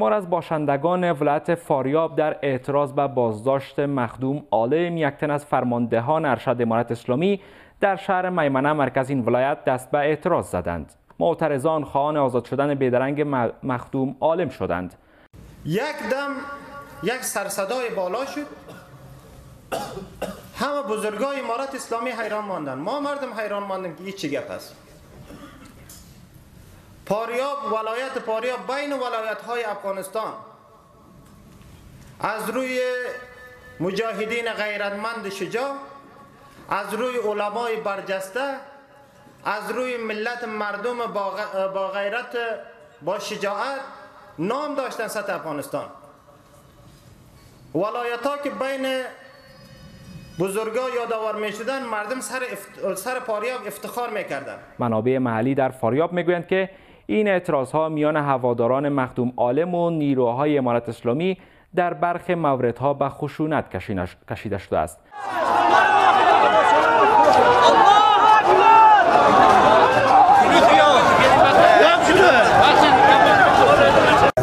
شمار از باشندگان ولایت فاریاب در اعتراض به بازداشت مخدوم عالم یک تن از فرماندهان ارشد امارت اسلامی در شهر میمنه مرکز این ولایت دست به اعتراض زدند. معترضان خواهان آزاد شدن بیدرنگ مخدوم عالم شدند. یک دم یک سرصدای بالا شد. همه بزرگای امارت اسلامی حیران ماندن ما مردم حیران ماندیم که چی گپ است پاریاب ولایت پاریاب بین ولایت های افغانستان از روی مجاهدین غیرتمند شجاع از روی علمای برجسته از روی ملت مردم با غیرت با شجاعت نام داشتن سطح افغانستان ولایت ها که بین بزرگا یادآور می شدن مردم سر, سر پاریاب افتخار می کردن. منابع محلی در فاریاب می‌گویند که این اعتراض ها میان هواداران مخدوم عالم و نیروهای امارت اسلامی در برخ موردها به خشونت کشیده شده است.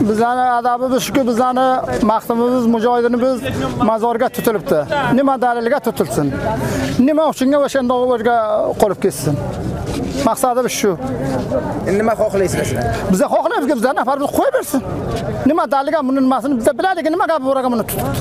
bizani adabimiz shuki bizani maqsadimiz mujohidinimiz mazorga tutilibdi nima dalilga tutilsin nima uchunga o'shanda o'rga qolib ketsin maqsadimiz shu. Nima xohlaysiz sizlar biza xohlaymizki bizlar nafar biz qo'yaversin nima dalgan buni nimasini biza biladiki nima gap o'ragan buni tutibdi.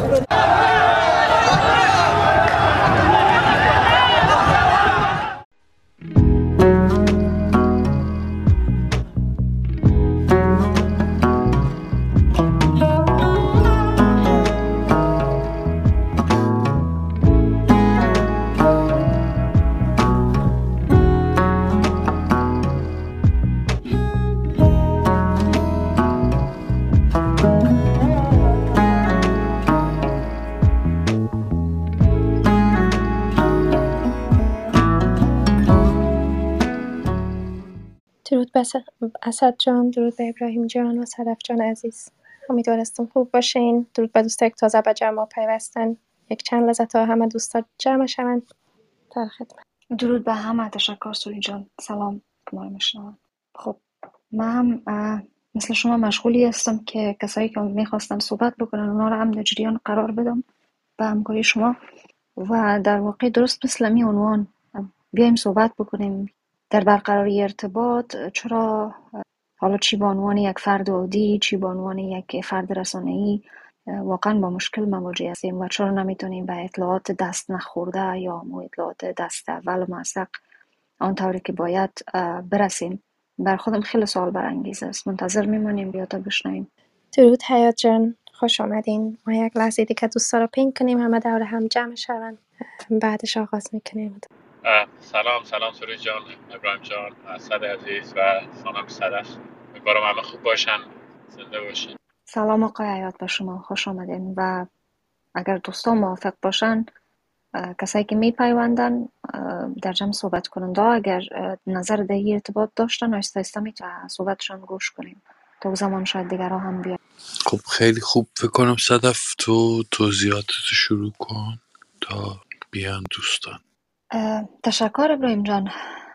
اسد جان درود به ابراهیم جان و صدف جان عزیز. امیدوارستم خوب باشین. درود به دوستا که تازه به جمع پیوستن. یک چند لذت ها همه دوستا جمع شوند. در خدمت. درود به همه. تشکر سولی جان. سلام. ما میشنوم خب من مثل شما مشغولی هستم که کسایی که می‌خواستن صحبت بکنن اونا رو هم در جریان قرار بدم به همکاری شما. و در واقع درست مثل می عنوان. بیایم صحبت بکنیم. در برقراری ارتباط چرا حالا چی به عنوان یک فرد عادی چی به عنوان یک فرد ای واقعا با مشکل مواجه هستیم و چرا نمی‌تونیم به اطلاعات دست نخورده یا اطلاعات دست اول موثق آنطوری که باید برسیم؟ بر خودم خیلی سوال برانگیز است. منتظر میمونیم بیا تا بشنویم. درود حیات جان. خوش آمدین. ما یک لحظه دیگه دوستا رو پینگ کنیم همه دور هم جمع شوند. بعدش آغاز می‌کنیم. سلام سلام سوری جان. ابراهیم جان اسد عزیز و خانم صدف امیدوارم همه خوب باشن. زنده باشین. سلام آقای حیات به شما خوش آمدین. و اگر دوستان موافق باشن کسایی که می پیوندن در جمع صحبت کننده اگر نظر دهی ارتباط داشتن آیسته آیسته می صحبتشان گوش کنیم. تا زمان شاید دیگر هم بیاد خب خیلی خوب. فکر کنم صدف تو توضیحاتتو شروع کن تا بیان دوستان. تشکر ابراهیم جان.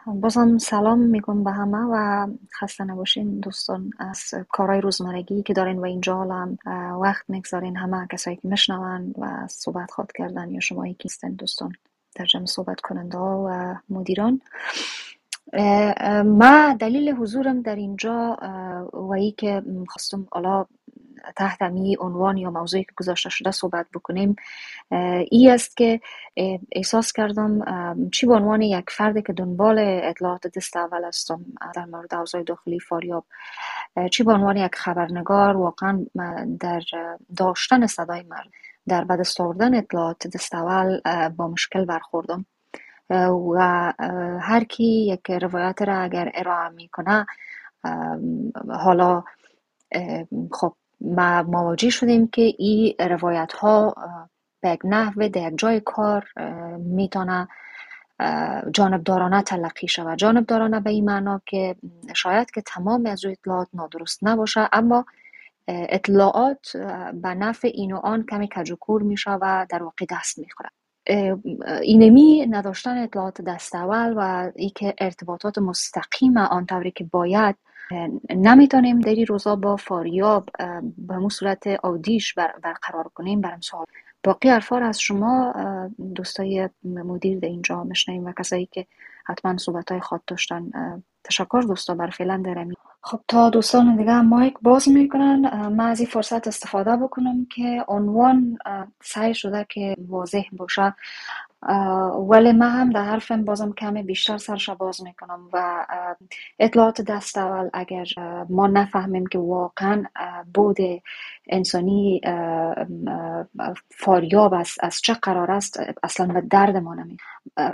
بازم سلام میگم به همه و خسته نباشین دوستان از کارهای روزمرگی که دارین و اینجا هم وقت می‌گذارین. همه کسایی که میشنون و صحبت خواد کردن یا شما که هستین دوستان در جمع صحبت کننده و مدیران. ما دلیل حضورم در اینجا و ای که خواستم حالا تحت می عنوان یا موضوعی که گذاشته شده صحبت بکنیم ای است که احساس کردم چی به عنوان یک فرد که دنبال اطلاعات دست اول هستم در مورد اوضاع داخلی فاریاب. چی به عنوان یک خبرنگار واقعا در داشتن صدای مرد در بدست آوردن اطلاعات دست اول با مشکل برخوردم. و هر کی یک روایت را اگر ارائه می‌کنه حالا خب ما مواجه شدیم که این روایت ها به یک نحوه در یک جای کار می‌تونه جانبدارانه تلقی شود. جانبدارانه به این معنا که شاید که تمام از اطلاعات نادرست نباشه اما اطلاعات به نفع این و آن کمی کجوکور می و در واقع دست می خوره اینمی نداشتن اطلاعات دست اول و ای که ارتباطات مستقیم آن طوری که باید نمی‌تونیم در این روزا با فاریاب به مو صورت عادیش برقرار کنیم. برم سوال. باقی حرفا از شما دوستای مدیر در اینجا مشنیم و کسایی که حتما صحبت های خواد داشتن تشکر دوستا بر فعلا درمی خب تا دوستان دیگه مایک باز می‌کنن من از این فرصت استفاده بکنم که عنوان سعی شده که واضح باشه. ولی من هم در حرفم بازم کمی بیشتر سرش باز می‌کنم و اطلاعات دست اول اگر ما نفهمیم که واقعا بود انسانی فاریاب است از چه قرار است اصلا به درد ما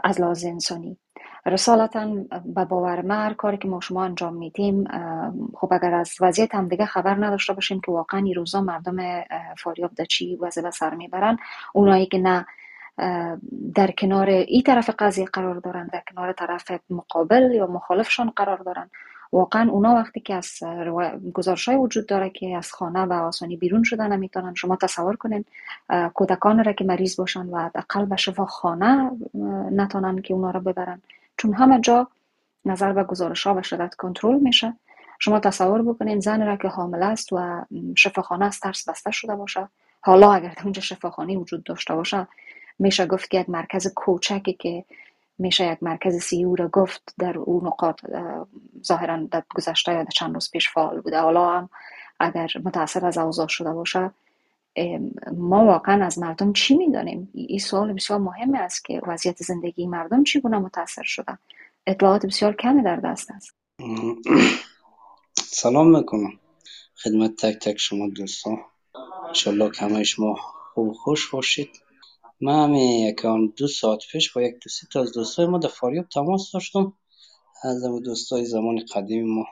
از لحاظ انسانی. رسالتا به باور هر کاری که ما شما انجام میدیم خب اگر از وضعیت هم دیگه خبر نداشته باشیم که واقعا این روزا مردم فاریاب در چی وضع به سر می‌برن اونایی که نه در کنار این طرف قضیه قرار دارن در کنار طرف مقابل یا مخالفشان قرار دارن. واقعا اونا وقتی که از گزارش های وجود داره که از خانه و آسانی بیرون شدن نمی‌تونن شما تصور کنین کودکان را که مریض باشن و اقل به شفا خانه نتونن که اونا را ببرن. چون همه جا نظر به گزارش ها و شدت کنترل میشه. شما تصور بکنین زن را که حامل است و شفاخانه از ترس بسته شده باشه. حالا اگر اونجا شفاخانه وجود داشته باشه میشه گفت که یک مرکز کوچکی که میشه یک مرکز سیو را گفت در اون نقاط ظاهرا در گذشته یا چند روز پیش فعال بوده. حالا هم اگر متاثر از اوضاع شده باشه ما واقعا از مردم چی می‌دانیم؟ این سوال بسیار مهم است که وضعیت زندگی مردم چی گونه متاثر شده؟ اطلاعات بسیار کمی در دست است. سلام می‌کنم خدمت تک تک شما دوستان. انشالله که همه شما خوب خوش باشید. من همین یکان دو ساعت پیش با یک دو تا از دوستای ما در فاریاب تماس داشتم. از دوستای زمان قدیم ما.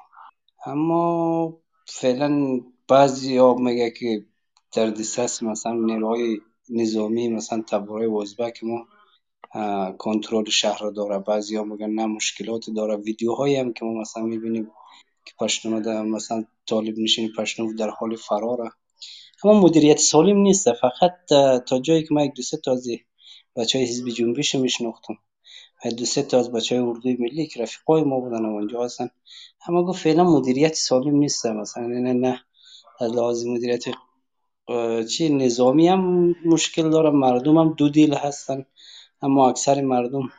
اما فعلا بعضی ها میگه که در دسترس مثلا نیروهای نظامی مثلا تباره وزبک ما کنترل شهر رو داره. بعضی ها میگن نه مشکلات داره. ویدیوهایی هم که ما مثلا می‌بینیم که پشتونا در مثلا طالب نشین پشتون در حال فراره. اما مدیریت سالم نیست. فقط تا جایی که من یک دو سه تا از بچه های حزب جنبش میشناختم. دو سه تا از بچه های اردوی ملی که رفیقای ما بودن اونجا هستن. اما گفت فعلا مدیریت سالم نیست. مثلا نه نه از لحاظ مدیریت چی نظامی هم مشکل داره. مردم هم دو دیل هستن. اما اکثر مردم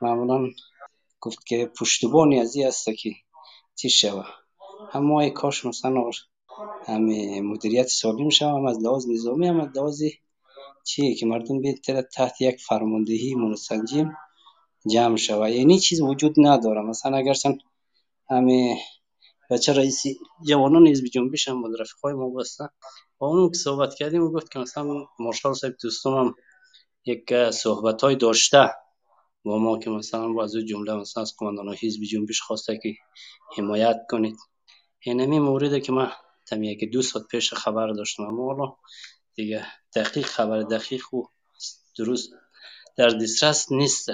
معمولا گفت که پشتبانی از این هست که چی شوه اما ای کاش مثلا همه مدیریت سالم شوه هم از لحاظ نظامی هم از لحاظ چیه که مردم بیتر تحت یک فرماندهی منسجم جمع شوه. یعنی چیز وجود نداره. مثلا اگر سن همه بچه رئیسی جوانان حزب جنبش هم بود رفیقای ما بستن با اون که صحبت کردیم و گفت که مثلا مارشال صاحب دوستم هم یک صحبت های داشته با ما که مثلا با از جمله مثلا از قماندان حزب جنبش خواسته که حمایت کنید. این همی مورده که من تمیه که دو ساعت پیش خبر داشتم. اما حالا دیگه دقیق خبر دقیق و درست در دسترس نیست.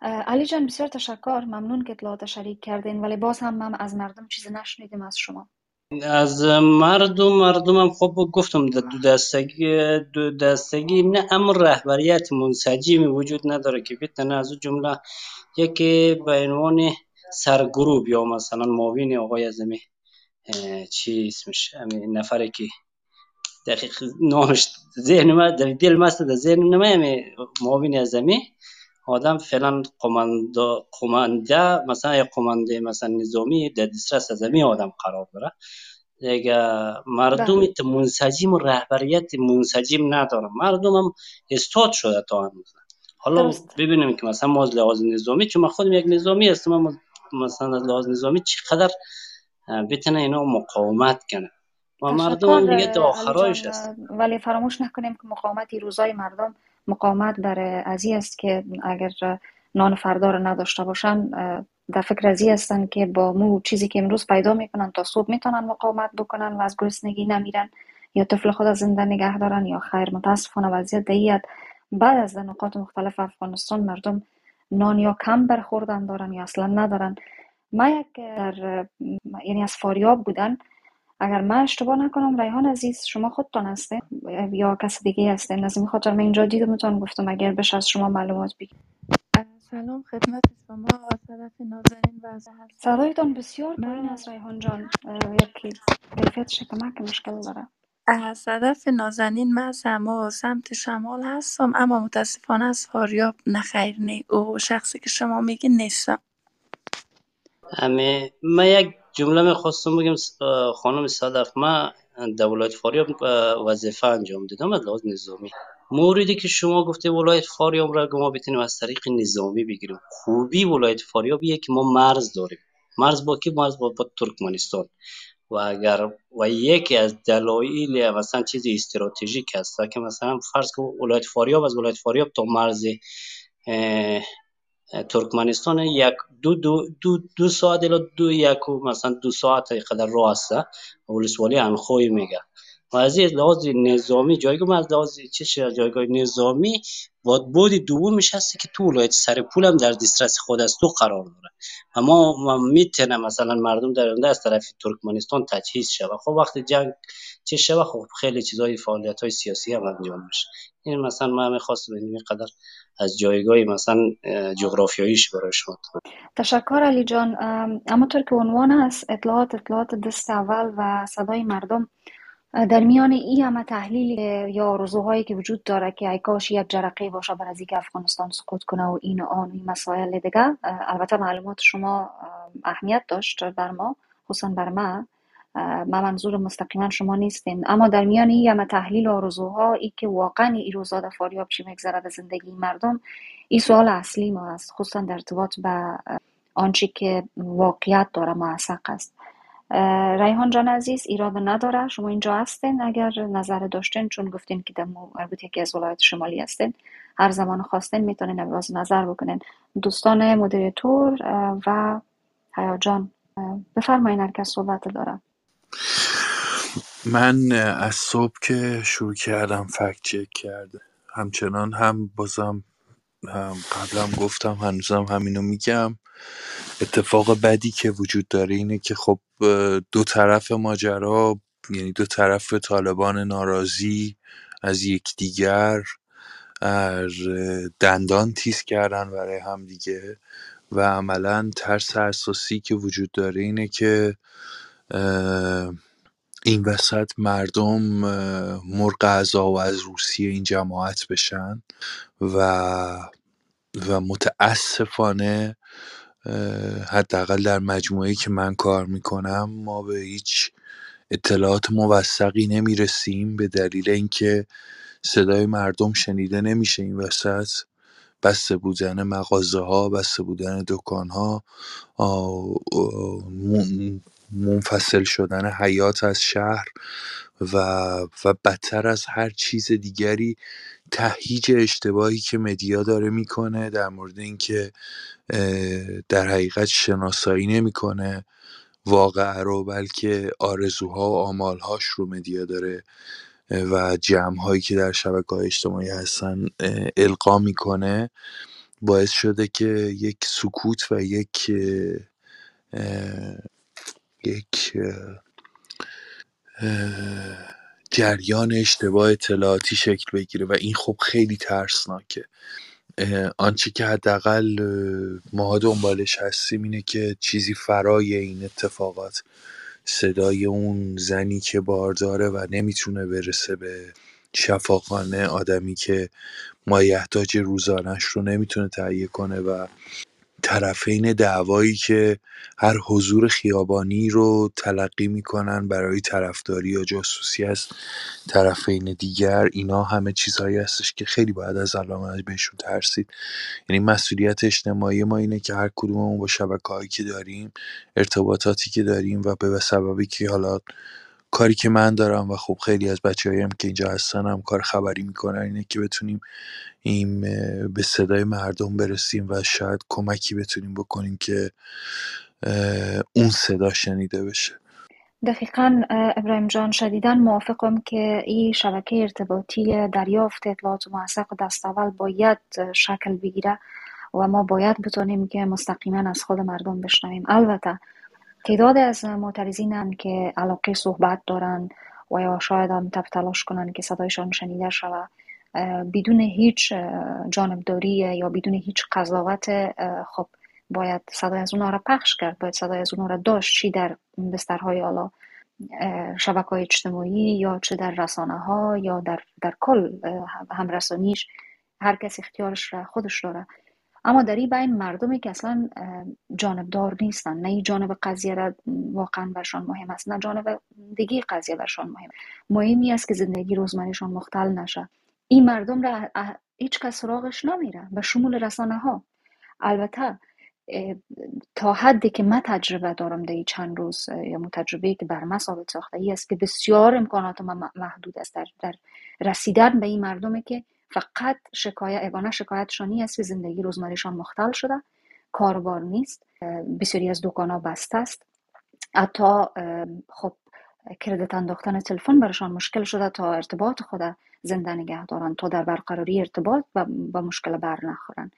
علی جان بسیار تشکر. ممنون که اطلاعات شریک کردین. ولی باز هم من از مردم چیزی نشنیدیم از شما. از مردم مردمم خب گفتم دو دستگی دو دستگی. نه اما رهبریت منسجمی وجود نداره که بتونه از جمله یکی به عنوان سرگروه یا مثلا معاون آقای ازمی چی اسمش؟ همین نفره که دقیق نامش ذهن ما در دل ماست در ذهن نمیه معاون ازمی آدم فعلا قمانده قمانده مثلا یک قمانده مثلا نظامی در دسترس از آدم قرار داره. دیگه مردم بله. منسجم و رهبریت منسجم نداره مردم هم استاد شده تا هنوز حالا ببینیم که مثلا ما از لحاظ نظامی چون من خودم یک نظامی هستم مثلا از لحاظ نظامی چقدر بتونه اینا مقاومت کنه. و مردم دیگه تا آخرایش هست. ولی فراموش نکنیم که مقاومت روزای مردم مقاومت برای ازی است که اگر نان فردا رو نداشته باشن در فکر ازی هستن که با مو چیزی که امروز پیدا می‌کنن تا صبح می‌تونن مقاومت بکنن و از گرسنگی نمیرن یا طفل خود از زنده نگه دارن یا خیر. متاسفانه وضعیت دیت بعد از نقاط مختلف افغانستان مردم نان یا کم برخوردن دارن یا اصلا ندارن. ما یک در یعنی از فاریاب بودن. اگر من اشتباه نکنم ریحان عزیز شما خودتان هسته یا کس دیگه هسته از این خاطر من اینجا دیدم گفتم اگر بشه از شما معلومات بگیر سلام خدمت شما. صدف نازنین و از صدایتان بسیار پایین است ریحان جان. یکی کیفیت شکمک مشکل داره. از صدف نازنین من از سمت شمال هستم اما متاسفانه از فاریاب نه خیر نی او. شخصی که شما میگی نیستم. همه من یک جمله می‌خواستم بگم س- اه، خانم صدف من در ولایت فاریاب وظیفه انجام دادم از لحاظ نظامی. موردی که شما گفته ولایت فاریاب را ما بتونیم از طریق نظامی بگیریم. خوبی ولایت فاریاب که ما مرز داریم. مرز با کی؟ مرز با, با ترکمنستان. و اگر و یکی از دلایل مثلا چیز استراتژیک است که مثلا فرض کن ولایت فاریاب از ولایت فاریاب تا مرز ترکمنستان یک دو دو دو, دو ساعت الی دو یک و مثلا دو ساعت قدر راه است. ولسوالی انخوی میگه. و از لحاظ نظامی جایگاه از لحاظ چه جایگاه نظامی باد بود دومش هست که تو ولایت سرپول هم در دسترس خود از تو قرار داره. اما ما می‌تونه مثلا مردم در از طرف ترکمنستان تجهیز شود. خب وقتی جنگ چه شود؟ خب خیلی چیزای فعالیت های سیاسی هم انجام میشه. این مثلا من می‌خواستم این قدر از جایگاه مثلا جغرافیاییش برای شما تشکر علی جان. همونطور که عنوان است اطلاعات اطلاعات دست اول و صدای مردم. در میان این همه تحلیل یا آرزوهایی که وجود داره که ای کاش یک جرقه باشه بر از اینکه افغانستان سقوط کنه و این و آن و این مسائل دیگه البته معلومات شما اه، اهمیت داشت بر ما خصوصا بر ما ما منظور مستقیما شما نیستیم اما در میان این همه تحلیل آرزوها ای که واقعا این روزا در فاریاب چی میگذره به زندگی مردم این سوال اصلی ما است خصوصا در ارتباط به آنچه که واقعیت داره معسق است. ریحان جان عزیز ایراد نداره. شما اینجا هستین. اگر نظر داشتین چون گفتین که در مربوط یکی از ولایت شمالی هستین هر زمان خواستین می‌تونین ابراز نظر بکنین. دوستان مدیریتور و هیاجان بفرمایین هر کس صحبت داره. من از صبح که شروع کردم فکت چک کرده همچنان هم بازم هم قبلم گفتم هنوزم همینو میگم. اتفاق بدی که وجود داره اینه که خب دو طرف ماجرا یعنی دو طرف طالبان ناراضی از یکدیگر دندان تیز کردن برای همدیگه و عملا ترس اساسی که وجود داره اینه که این وسط مردم مرغ و از روسیه این جماعت بشن و و متاسفانه حداقل در مجموعه‌ای که من کار می‌کنم ما به هیچ اطلاعات موثقی نمی‌رسیم به دلیل اینکه صدای مردم شنیده نمیشه این وسط. بسته بودن مغازه‌ها بسته بودن آ، م- منفصل شدن حیات از شهر و و بدتر از هر چیز دیگری تهییج اشتباهی که مدیا داره می‌کنه در مورد اینکه در حقیقت شناسایی نمی‌کنه واقعه رو بلکه آرزوها و آمالهاش رو مدیا داره و جمعهایی که در شبکه های اجتماعی هستن القا می‌کنه باعث شده که یک سکوت و یک یک جریان اشتباه اطلاعاتی شکل بگیره و این خب خیلی ترسناکه. آنچه که حداقل اه، ماها دنبالش هستیم اینه که چیزی فرای این اتفاقات صدای اون زنی که بارداره و نمی‌تونه برسه به شفاخانه آدمی که مایحتاج روزانش رو نمی‌تونه تهیه کنه و طرفین دعوایی که هر حضور خیابانی رو تلقی می‌کنن برای طرفداری یا جاسوسی از طرفین دیگر اینا همه چیزهایی هستش که خیلی باید از الان بهشون ترسید. یعنی مسئولیت اجتماعی ما اینه که هر کدوممون با شبکه‌هایی که داریم ارتباطاتی که داریم و به سببی که حالا کاری که من دارم و خب خیلی از بچه‌هایی هم که اینجا هستن هم کار خبری می‌کنن اینه که بتونیم این به صدای مردم برسیم و شاید کمکی بتونیم بکنیم که اون صدا شنیده بشه. دقیقا ابراهیم جان شدیدا موافقم که این شبکه ارتباطی دریافت اطلاعات موثق دست اول باید شکل بگیره و ما باید بتونیم که مستقیما از خود مردم بشنویم. البته تعداد از معترضینن که علاقه صحبت دارن و یا شاید هم تلاش کنن که صدایشان شنیده شود. بدون هیچ جانبداری یا بدون هیچ قضاوت خب باید صدای از اونها را پخش کرد. باید صدای از اونها را داشت چی در بسترهای حالا شبکه های اجتماعی یا چه در رسانه ها یا در, در کل همرسانیش. هر کس اختیارش را خودش داره. اما در این بین مردمی که اصلا جانبدار نیستن. نه جانب قضیه را واقعا برشان مهم است نه جانب دیگه قضیه برشان مهم. مهمی است که زندگی روزمریشان مختل نشه. این مردم را هیچ کس سراغش نمیره به شمول رسانه ها البته تا حدی که من تجربه دارم در چند روز یا تجربه که بر من ثابت ساخته ای است که بسیار امکانات ما محدود است در, در رسیدن به این مردمی که فقط شکایت اگانه شکایتشانی است که زندگی روزمریشان مختل شده. کاربار نیست. بسیاری از دکان ها بسته است. حتی خب کردت انداختن تلفن برشان مشکل شده تا ارتباط خود زنده نگه دارن تا در برقراری ارتباط با مشکل بر نخورن.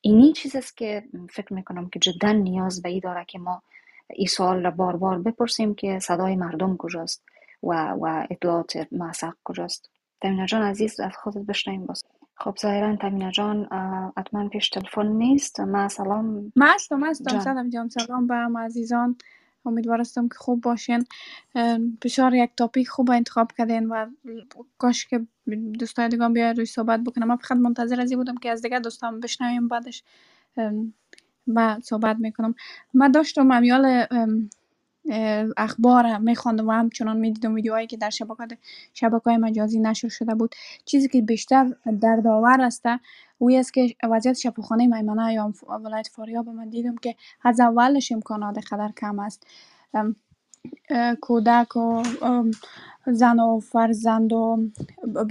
اینی چیز است که فکر می‌کنم که جدا نیاز به ای داره که ما این سوال را بار بار بپرسیم که صدای مردم کجاست و, و اطلاعات معسق کجاست. تمینا جان عزیز از خودت بشنیم باز. خب ظاهرا تمینا جان حتما پیش تلفن نیست. ما سلام. ما هستم هستم سلام جان سلام به عزیزان. امیدوارستم که خوب باشین. بسیار یک تاپیک خوب انتخاب کردین و کاش که دوستای دیگه بیاید روی صحبت بکنم من فقط منتظر از بودم که از دیگه دوستان بشنویم بعدش بعد صحبت می‌کنم. من داشتم امیال اخبار میخواندم و همچنان می‌دیدم ویدیوهایی که در شبکات شبکه های مجازی نشر شده بود. چیزی که بیشتر در داور است اوی است که وضعیت شفاخانه میمنه یا ولایت فاریاب من دیدم که از اولش امکانات خدر کم است. کودک و زن و فرزند و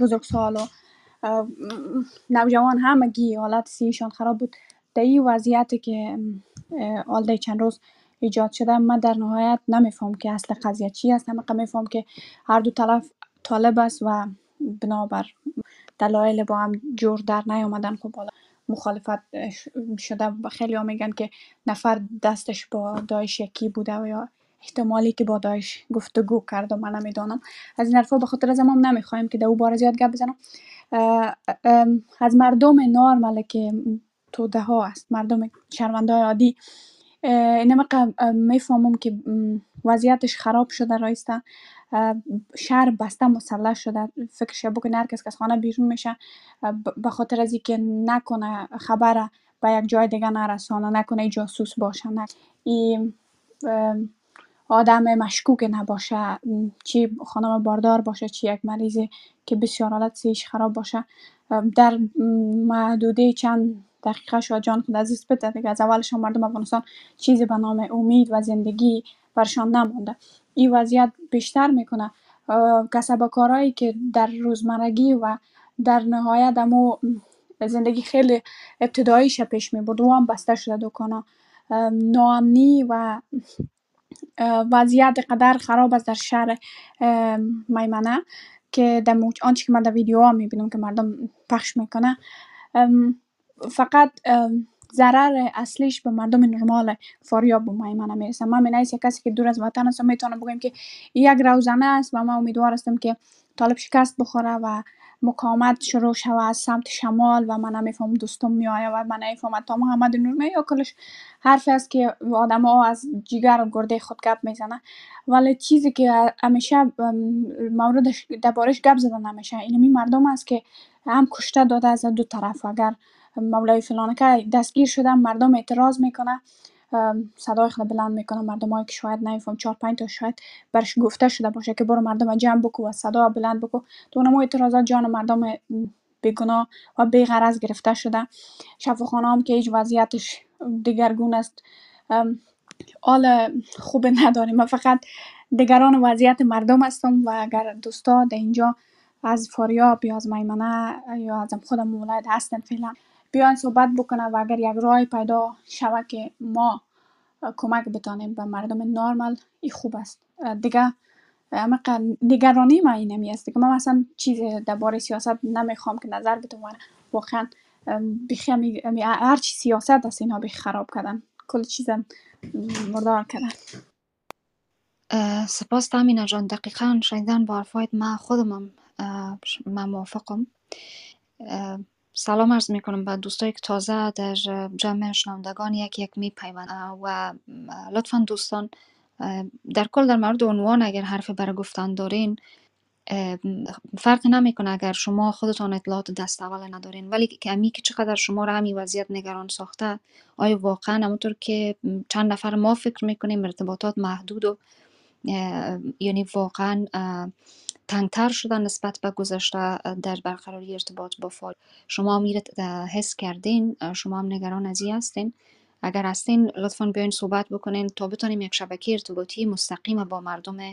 بزرگسال و نوجوان همگی حالت سیشان خراب بود. در این وضعیتی که آلده چند روز ایجاد شده من در نهایت نمیفهم که اصل قضیه چی است. همه میفهم که هر دو طرف طالب است و بنابر دلایل با هم جور در نیامدن. خب حالا مخالفت شده و خیلی ها میگن که نفر دستش با دایش یکی بوده و یا احتمالی که با دایش گفتگو کرده من نمی‌دانم. از این حرفا به خاطر هم نمی‌خوایم که در او بار زیاد گپ بزنم. از مردم نارمل که توده ها است. مردم شرمنده عادی اینما می‌فهمم که وضعیتش خراب شده رایسته شهر بسته مسلح شده. فکرش بکنه هر کس که خانه بیرون میشه به خاطر از اینکه نکنه خبر به یک جای دیگه نرسانه نکنه جاسوس باشه نه. این آدم مشکوک نباشه. چی خانم باردار باشه چی یک مریضی که بسیار حالت سیش خراب باشه. در محدوده چند دقیقه شاید جان خود عزیز بده. از اولش مردم افغانستان چیزی به نام امید و زندگی برشان نمانده. این وضعیت بیشتر می‌کنه. کسب کارهایی که در روزمرگی و در نهایت امو زندگی خیلی ابتداییش پیش می بود و هم بسته شده دکانا ناامنی و وضعیت قدر خراب است در شهر میمنه که در آنچه که من در ویدیو ها می‌بینم که مردم پخش می‌کنه فقط ضرر اصلیش به مردم نرمال فاریاب و میمنه می‌رسه. من من یک کسی که دور از وطن هستم می‌تونم بگم که یک روزنه است و من امیدوار هستم که طالب شکست بخوره و مقاومت شروع شوه از سمت شمال و من نمیفهم دوستم میآیه و من نمیفهم تا محمد نور یا کلش حرف است که آدم ها از جیگر و گرده خود گپ می‌زنه ولی چیزی که همیشه موردش دربارش گپ زدن همیشه اینمی مردم است که هم کشته داده از دو طرف. اگر مولای فلانکه دستگیر شدن مردم اعتراض می‌کنه صدای خود بلند می‌کنه مردم هایی که شاید نمیفهم چهار پنج تا شاید برش گفته شده باشه که برو مردم جمع بکو و صدا بلند بکو. تو اونم اعتراضات جان مردم بگناه و بیغرض گرفته شده. شفاخانه هم که هیچ وضعیتش دیگرگون است. حال خوب نداریم. من فقط دیگران وضعیت مردم هستم و اگر دوستا در اینجا از فاریاب یا از میمنه یا از خودم ولایت هستن فعلا. بیاین صحبت بکنه و اگر یک رای پیدا شود که ما کمک بتانیم به مردم نارمل این خوب است. دیگه اما نگرانی ما این همی است. دیگه من مثلا چیز درباره سیاست نمی‌خوام که نظر بدم واقعا بخی هر چی سیاست است اینا بخی خراب کردن. کل چیز مردار کردن. سپاس تامینا جان. دقیقا شنیدن با حرفایت ما خودم من موافقم سلام عرض می کنم به دوستایی که تازه در جمع شنوندگان یک یک می و لطفا دوستان در کل در مورد عنوان اگر حرف برای گفتن دارین فرق نمی‌کنه اگر شما خودتان اطلاعات دست اول ندارین ولی کمی که چقدر شما را همین وضعیت نگران ساخته آیا واقعا همونطور که چند نفر ما فکر می‌کنیم ارتباطات محدود و یعنی واقعا تنگتر شدن نسبت به گذشته در برقراری ارتباط با فال. شما میرد حس کردین شما هم نگران از هستین. اگر هستین لطفا بیاین صحبت بکنین تا بتونیم یک شبکه ارتباطی مستقیم با مردم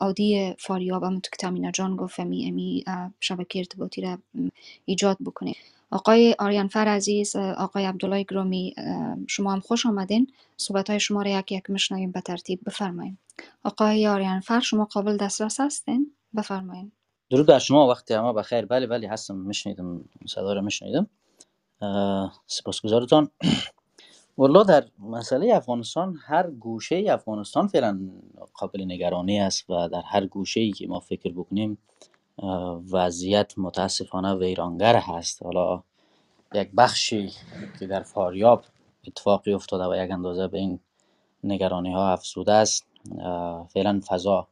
عادی فاریاب همونطور که تامینا جان گفت امی, امی شبکه ارتباطی را ایجاد بکنیم. آقای آریانفر عزیز آقای عبدالله گرامی شما هم خوش آمدین. صحبت های شما را یک یک میشنویم به ترتیب بفرمایید آقای آریانفر شما قابل دسترس هستین؟ بفرمایید درود بر شما وقتی اما بخیر. بله بله هستم. میشنیدم صدا رو میشنیدم. سپاسگزارتان. والله در مسئله افغانستان هر گوشه افغانستان فعلا قابل نگرانی است و در هر گوشه ای که ما فکر بکنیم وضعیت متاسفانه ویرانگر هست. حالا یک بخشی که در فاریاب اتفاقی افتاده و یک اندازه به این نگرانی ها افزوده است. فعلا فضا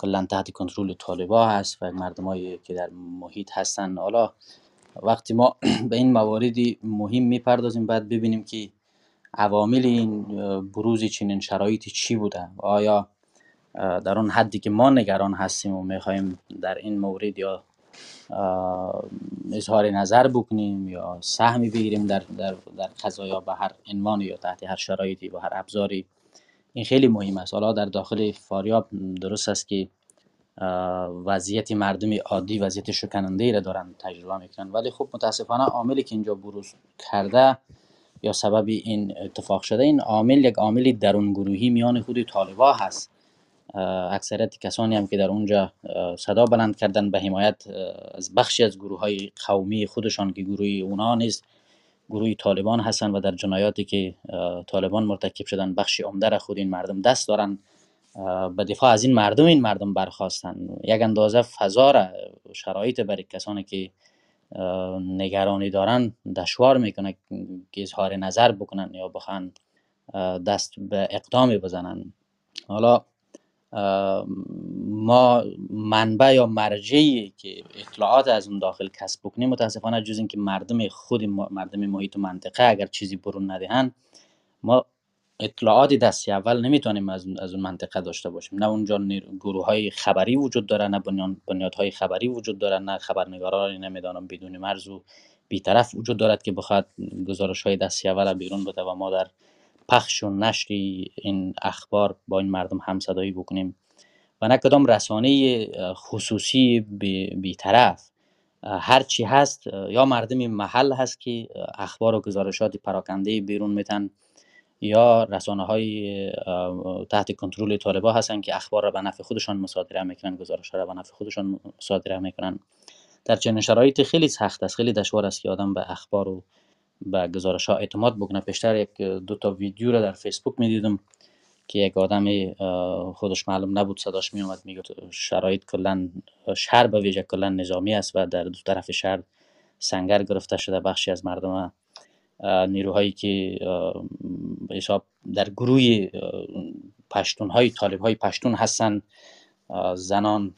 کلا تحت کنترل طالبا هست و مردمایی که در محیط هستن. حالا وقتی ما به این مواردی مهم می‌پردازیم باید ببینیم که عوامل این بروز چنین شرایطی چی بوده آیا در اون حدی که ما نگران هستیم و می‌خوایم در این مورد یا اظهار نظر بکنیم یا سهمی بگیریم در, در, در قضایا به هر عنوان یا تحت هر شرایطی با هر ابزاری این خیلی مهم است. حالا در داخل فاریاب درست است که وضعیت مردم عادی وضعیت شکننده ای را دارن تجربه می‌کنن. ولی خب متاسفانه عاملی که اینجا بروز کرده یا سبب این اتفاق شده این عامل یک عامل درون گروهی میان خود طالبا هست. اکثریت کسانی هم که در اونجا صدا بلند کردن به حمایت از بخشی از گروه های قومی خودشان که گروه اونا نیست گروه طالبان هستن و در جنایاتی که طالبان مرتکب شدن بخشی عمده را خود این مردم دست دارن. به دفاع از این مردم این مردم برخواستن یک اندازه فضا را شرایط برای کسانی که نگرانی دارن دشوار می‌کنه که اظهار نظر بکنن یا بخوان دست به اقدامی بزنن. حالا ما منبع یا مرجعی که اطلاعات از اون داخل کسب بکنیم متاسفانه جز اینکه مردم خود مردم محیط و منطقه اگر چیزی برون ندهن ما اطلاعاتی دستی اول نمی‌تونیم از, از اون منطقه داشته باشیم. نه اونجا گروه های خبری وجود داره نه بنیاد های خبری وجود داره نه خبرنگارانی نمی‌دانم بدون مرز و بیطرف وجود دارد که بخواد گزارش های دستی اول بیرون بده و ما در پخش و نشری این اخبار با این مردم همصدایی بکنیم. و نه کدام رسانه خصوصی بیطرف. هر چی هست یا مردم محل هست که اخبار و گزارشات پراکنده بیرون میتن یا رسانه های تحت کنترل طالبا هستن که اخبار را به نفع خودشان مصادره می‌کنن گزارش را به نفع خودشان مصادره می‌کنن. در چنین شرایط خیلی سخت است خیلی دشوار است که آدم به اخبار و به گزارش ها اعتماد بکنه پیشتر یک دو تا ویدیو را در فیسبوک می‌دیدم که یک آدم خودش معلوم نبود صداش می میگه شرایط کلا شهر به ویژه کلا نظامی است و در دو طرف شهر سنگر گرفته شده. بخشی از مردم نیروهایی که حساب در گروه پشتون های طالب های پشتون هستن. زنان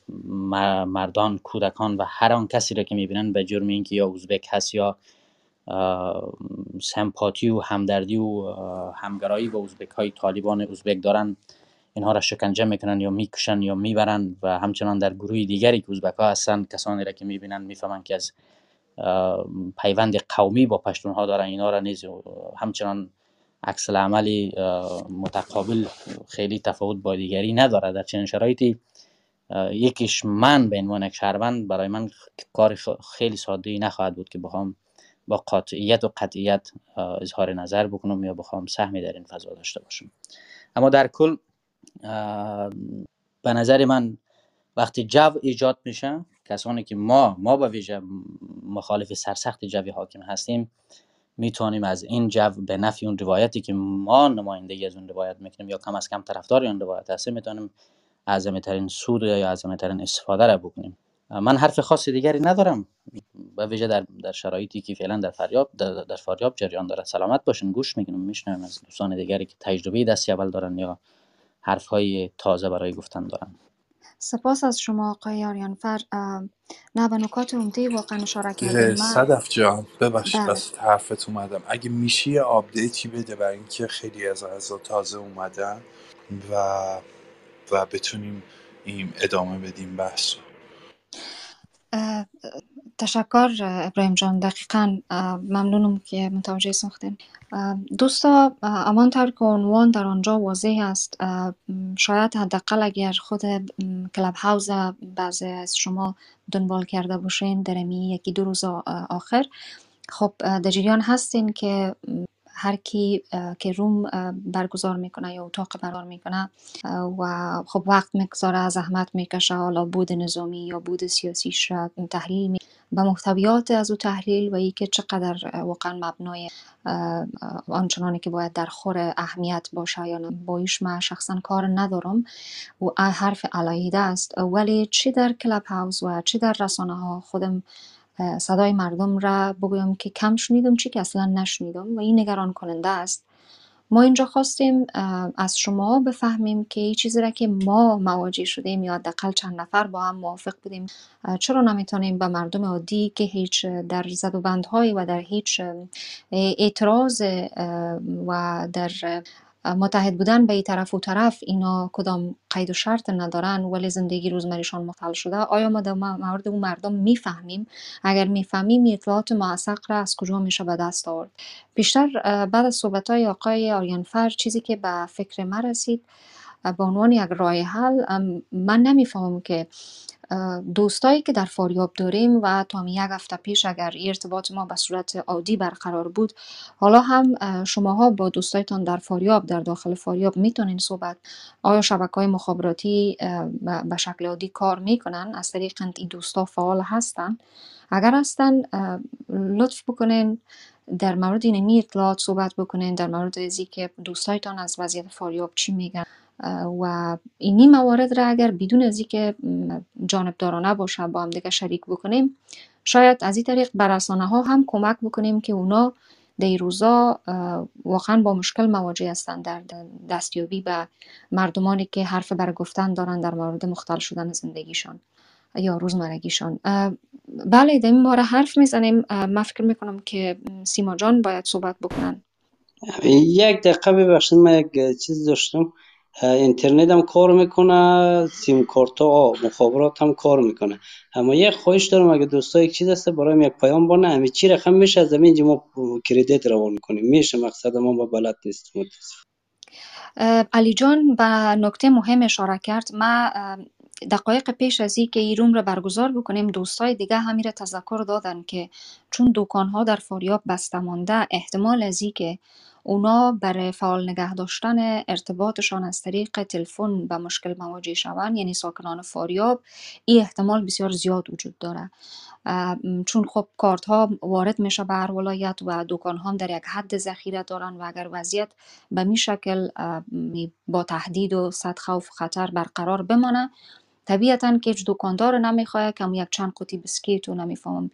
مردان کودکان و هر آن کسی را که می‌بینن به جرم اینکه یا ازبک هست یا سمپاتی و همدردی و همگرایی با ازبک های طالبان ازبک دارن. اینها را شکنجه می‌کنن یا می‌کشن یا می‌برن و همچنان در گروه دیگری که ازبک ها هستن کسانی را که می‌بینن می‌فهمن که از پیوند قومی با پشتون ها دارن. اینا را نیز همچنان عکس عملی متقابل خیلی تفاوت با دیگری نداره. در چنین شرایطی یکیش من به عنوان یک شهروند برای من کار خیلی ساده ای نخواهد بود که بخوام با قاطعیت و قطعیت اظهار نظر بکنم یا بخوام سهمی در این فضا داشته باشم. اما در کل به نظر من وقتی جو ایجاد میشه کسانی که ما ما با ویژه مخالف سرسخت جوی حاکم هستیم می‌تونیم از این جو به نفی اون روایتی که ما نمایندگی از اون روایت می‌کنیم یا کم از کم طرفدار اون روایت هستیم می‌تونیم اعظم ترین سود یا اعظم ترین استفاده را بکنیم. من حرف خاص دیگری ندارم. به ویژه در, در شرایطی که فعلا در فاریاب در, در فاریاب جریان داره سلامت باشین گوش می‌گیرم میشنویم از دوستان دیگری که تجربه دستی اول دارن یا حرف های تازه برای گفتن دارن. سپاس از شما آقای آریانفر نه به نکات عمده واقعا اشاره کردیم من صدف جان ببخشید بله. وسط حرفت اومدم. اگه میشه یه آپدیتی بده برای اینکه خیلی از اعضا تازه اومدن و و بتونیم این ادامه بدیم بحث تشکر ابراهیم جان. دقیقا ممنونم که متوجه ساختین. دوستا همانطور که عنوان در آنجا واضح است. شاید حداقل اگر خود م، کلاب هاوس بعضی از شما دنبال کرده باشین در یکی دو روز آخر. خب در جریان هستین که هر کی که روم برگزار می‌کنه یا اتاق برگزار می‌کنه و خب وقت می‌گذاره زحمت می‌کشه حالا بود نظامی یا بود سیاسیش را تحلیل می به محتویات از او تحلیل و اینکه چقدر واقعا مبنای آنچنانی که باید در خور اهمیت باشه یا نه. با ایش من شخصا کار ندارم و حرف علایده است. ولی چی در کلاب هاوس و چی در رسانه ها خودم صدای مردم را بگویم که کم شنیدم چی که اصلا نشنیدم و این نگران کننده است. ما اینجا خواستیم از شما بفهمیم که این چیزی را که ما مواجه شدیم یا حداقل چند نفر با هم موافق بودیم. چرا نمی‌تونیم به مردم عادی که هیچ در زد و بندهایی و در هیچ اعتراض و در متحد بودن به این طرف و طرف اینا کدام قید و شرط ندارن ولی زندگی روزمریشان مختل شده. آیا ما در مورد اون مردم می‌فهمیم؟ اگر می‌فهمیم اطلاعات موثق را از کجا میشه به دست آورد؟ بیشتر بعد از صحبت های آقای آریانفر چیزی که به فکر من رسید به عنوان یک راه حل من نمی‌فهمم که دوستایی که در فاریاب داریم و تا یک هفته پیش اگر ارتباط ما به صورت عادی برقرار بود حالا هم شماها با دوستایتان در فاریاب در داخل فاریاب می‌تونین صحبت. آیا شبکه های مخابراتی به شکل عادی کار می‌کنن؟ از طریق این دوستا فعال هستن؟ اگر هستن لطف بکنین در مورد اینمی اطلاعات صحبت بکنین در مورد ازی که دوستایتان از وضعیت فاریاب چی میگن؟ و اینی موارد را اگر بدون از اینکه جانبدارانه باشه با هم دیگه شریک بکنیم شاید از این طریق بر رسانه ها هم کمک بکنیم که اونا در روزا واقعا با مشکل مواجه هستند در دستیابی به مردمانی که حرف بر گفتن دارن در مورد مختل شدن زندگیشان یا روزمرگیشان. بله در این باره حرف می‌زنیم. من فکر می‌کنم که سیما جان باید صحبت بکنن. یک دقیقه ببخشید من یک چیز داشتم. اینترنت هم کار می‌کنه سیم کارت ها مخابرات هم کار می‌کنه. اما یک خواهش دارم اگه دوستا یک چیز هست برایم یک پیام بانه همه چی رقم میشه از همین ما کردیت روان می‌کنیم. میشه مقصد ما با بلد نیست. علی جان به نکته مهم اشاره کرد. ما دقایق پیش از این که این روم را برگزار بکنیم دوستای دیگه همین تذکر دادن که چون دکانها در فاریاب بسته مانده احتمال از که اونا برای فعال نگه داشتن ارتباطشان از طریق تلفن به مشکل مواجه شوند یعنی ساکنان فاریاب این احتمال بسیار زیاد وجود داره. چون خب کارت ها وارد میشه به هر ولایت و دکان ها در یک حد ذخیره دارن و اگر وضعیت به می شکل با تهدید و صد خوف خطر برقرار بمانه طبیعتا که هیچ دکاندار که یک چند قوطی بسکیت و نمی‌فهمم.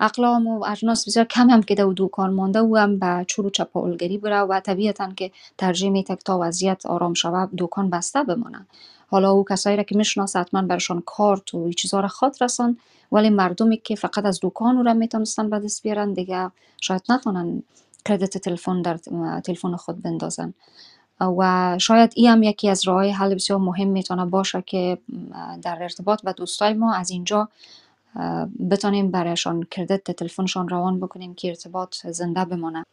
اقلام و اجناس بسیار کم هم که در دکان مانده و هم به چور و چپاولگری بره و طبیعتا که ترجیح میته تا وضعیت آرام شود دکان بسته بمانه حالا او کسایی را که می‌شناسه حتما برشان کارت و چیزا را خاط رسان ولی مردمی که فقط از دکان را می‌تونستن به دست بیارن دیگه شاید نتونن کردیت تلفن در تلفن خود بندازن. و شاید این هم یکی از راه حل بسیار مهم می‌تونه باشه که در ارتباط با دوستای ما از اینجا بتونیم برایشان کردیت تلفنشان روان بکنیم که ارتباط زنده بمانه.